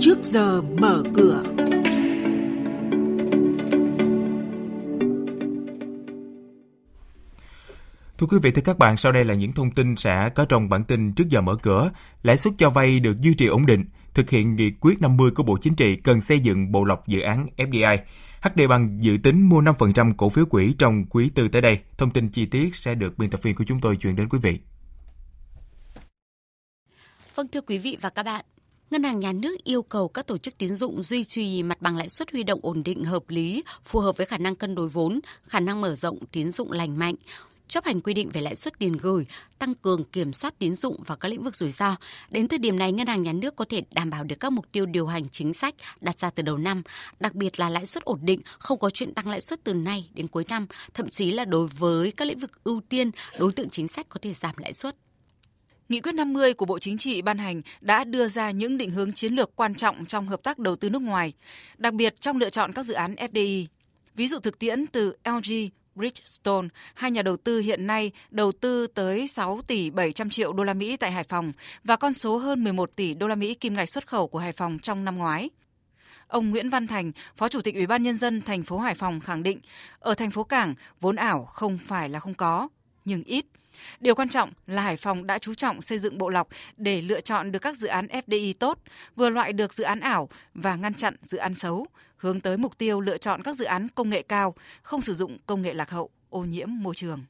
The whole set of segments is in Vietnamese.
trước giờ mở cửa. Thưa quý vị, thưa các bạn, sau đây là những thông tin sẽ có trong bản tin trước giờ mở cửa. Lãi suất cho vay được duy trì ổn định, thực hiện nghị quyết 50 của Bộ Chính trị cần xây dựng bộ lọc dự án FDI. HD Bank dự tính mua 5% cổ phiếu quỹ trong quý tư tới đây. Thông tin chi tiết sẽ được biên tập viên của chúng tôi truyền đến quý vị. Vâng thưa quý vị và các bạn, Ngân hàng Nhà nước yêu cầu các tổ chức tín dụng duy trì mặt bằng lãi suất huy động ổn định hợp lý, phù hợp với khả năng cân đối vốn, khả năng mở rộng tín dụng lành mạnh, chấp hành quy định về lãi suất tiền gửi, tăng cường kiểm soát tín dụng và các lĩnh vực rủi ro. Đến thời điểm này, ngân hàng nhà nước có thể đảm bảo được các mục tiêu điều hành chính sách đặt ra từ đầu năm, đặc biệt là lãi suất ổn định, không có chuyện tăng lãi suất từ nay đến cuối năm, thậm chí là đối với các lĩnh vực ưu tiên, đối tượng chính sách có thể giảm lãi suất. Nghị quyết 50 của Bộ Chính trị ban hành đã đưa ra những định hướng chiến lược quan trọng trong hợp tác đầu tư nước ngoài, đặc biệt trong lựa chọn các dự án FDI. Ví dụ thực tiễn từ LG, Bridgestone, hai nhà đầu tư hiện nay đầu tư tới 6 tỷ 700 triệu đô la Mỹ tại Hải Phòng và con số hơn 11 tỷ đô la Mỹ kim ngạch xuất khẩu của Hải Phòng trong năm ngoái. Ông Nguyễn Văn Thành, Phó Chủ tịch Ủy ban nhân dân thành phố Hải Phòng khẳng định, ở thành phố cảng, vốn ảo không phải là không có, nhưng ít. Điều quan trọng là Hải Phòng đã chú trọng xây dựng bộ lọc để lựa chọn được các dự án FDI tốt, vừa loại được dự án ảo và ngăn chặn dự án xấu, hướng tới mục tiêu lựa chọn các dự án công nghệ cao, không sử dụng công nghệ lạc hậu, ô nhiễm môi trường.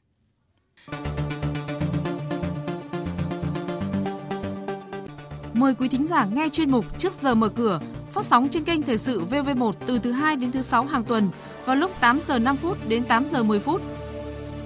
Mời quý thính giả nghe chuyên mục Trước giờ mở cửa phát sóng trên kênh Thời sự VV1 từ thứ 2 đến thứ 6 hàng tuần vào lúc 8 giờ 5 phút đến 8 giờ 10 phút.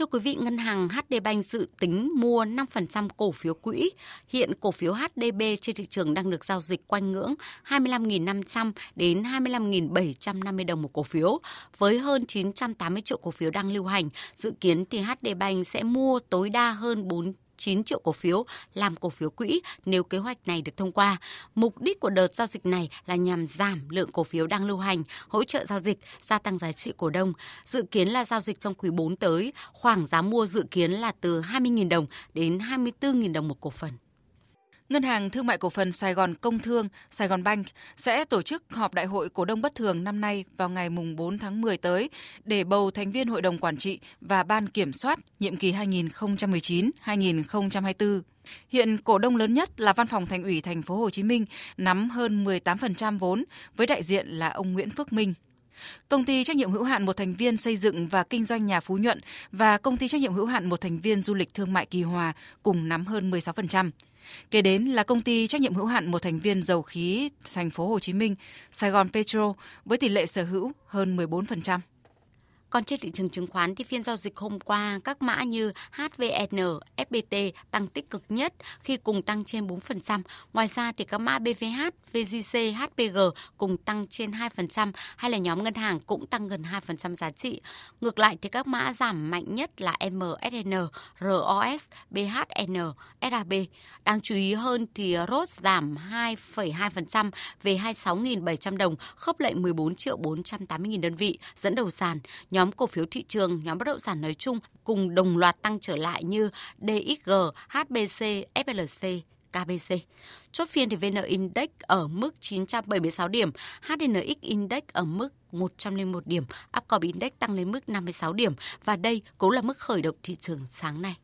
Thưa quý vị, ngân hàng HD Bank dự tính mua 5% cổ phiếu quỹ. Hiện cổ phiếu HDB trên thị trường đang được giao dịch quanh ngưỡng 25.500 đến 25.750 đồng một cổ phiếu. Với hơn 980 triệu cổ phiếu đang lưu hành, dự kiến thì HD Bank sẽ mua tối đa hơn 4 9 triệu cổ phiếu làm cổ phiếu quỹ nếu kế hoạch này được thông qua. Mục đích của đợt giao dịch này là nhằm giảm lượng cổ phiếu đang lưu hành, hỗ trợ giao dịch, gia tăng giá trị cổ đông. Dự kiến là giao dịch trong quý 4 tới, khoảng giá mua dự kiến là từ 20.000 đồng đến 24.000 đồng một cổ phần. Ngân hàng Thương mại Cổ phần Sài Gòn Công Thương, Sài Gòn Bank sẽ tổ chức họp đại hội cổ đông bất thường năm nay vào ngày mùng 4 tháng 10 tới để bầu thành viên hội đồng quản trị và ban kiểm soát nhiệm kỳ 2019-2024. Hiện cổ đông lớn nhất là Văn phòng Thành ủy Thành phố Hồ Chí Minh nắm hơn 18% vốn với đại diện là ông Nguyễn Phước Minh. Công ty trách nhiệm hữu hạn một thành viên xây dựng và kinh doanh nhà Phú Nhuận và công ty trách nhiệm hữu hạn một thành viên du lịch thương mại Kỳ Hòa cùng nắm hơn 16%. Kế đến là công ty trách nhiệm hữu hạn một thành viên dầu khí thành phố Hồ Chí Minh, Sài Gòn Petro với tỷ lệ sở hữu hơn 14%. Còn trên thị trường chứng khoán thì phiên giao dịch hôm qua các mã như HVN, FPT tăng tích cực nhất khi cùng tăng trên 4%. Ngoài ra thì các mã BVH, VGC, HPG cùng tăng trên 2% hay là nhóm ngân hàng cũng tăng gần 2% giá trị. Ngược lại thì các mã giảm mạnh nhất là MSN, ROS, BHN, SAB. Đáng chú ý hơn thì ROS giảm 2,2% về 26.700 đồng, khớp lệnh 14 triệu 480 nghìn đơn vị, dẫn đầu sàn. Nhóm cổ phiếu thị trường, nhóm bất động sản nói chung cùng đồng loạt tăng trở lại như DXG, HBC, FLC, KBC. Chốt phiên thì VN Index ở mức 976 điểm, HNX Index ở mức 101 điểm, Upcom Index tăng lên mức 56 điểm và đây cũng là mức khởi động thị trường sáng nay.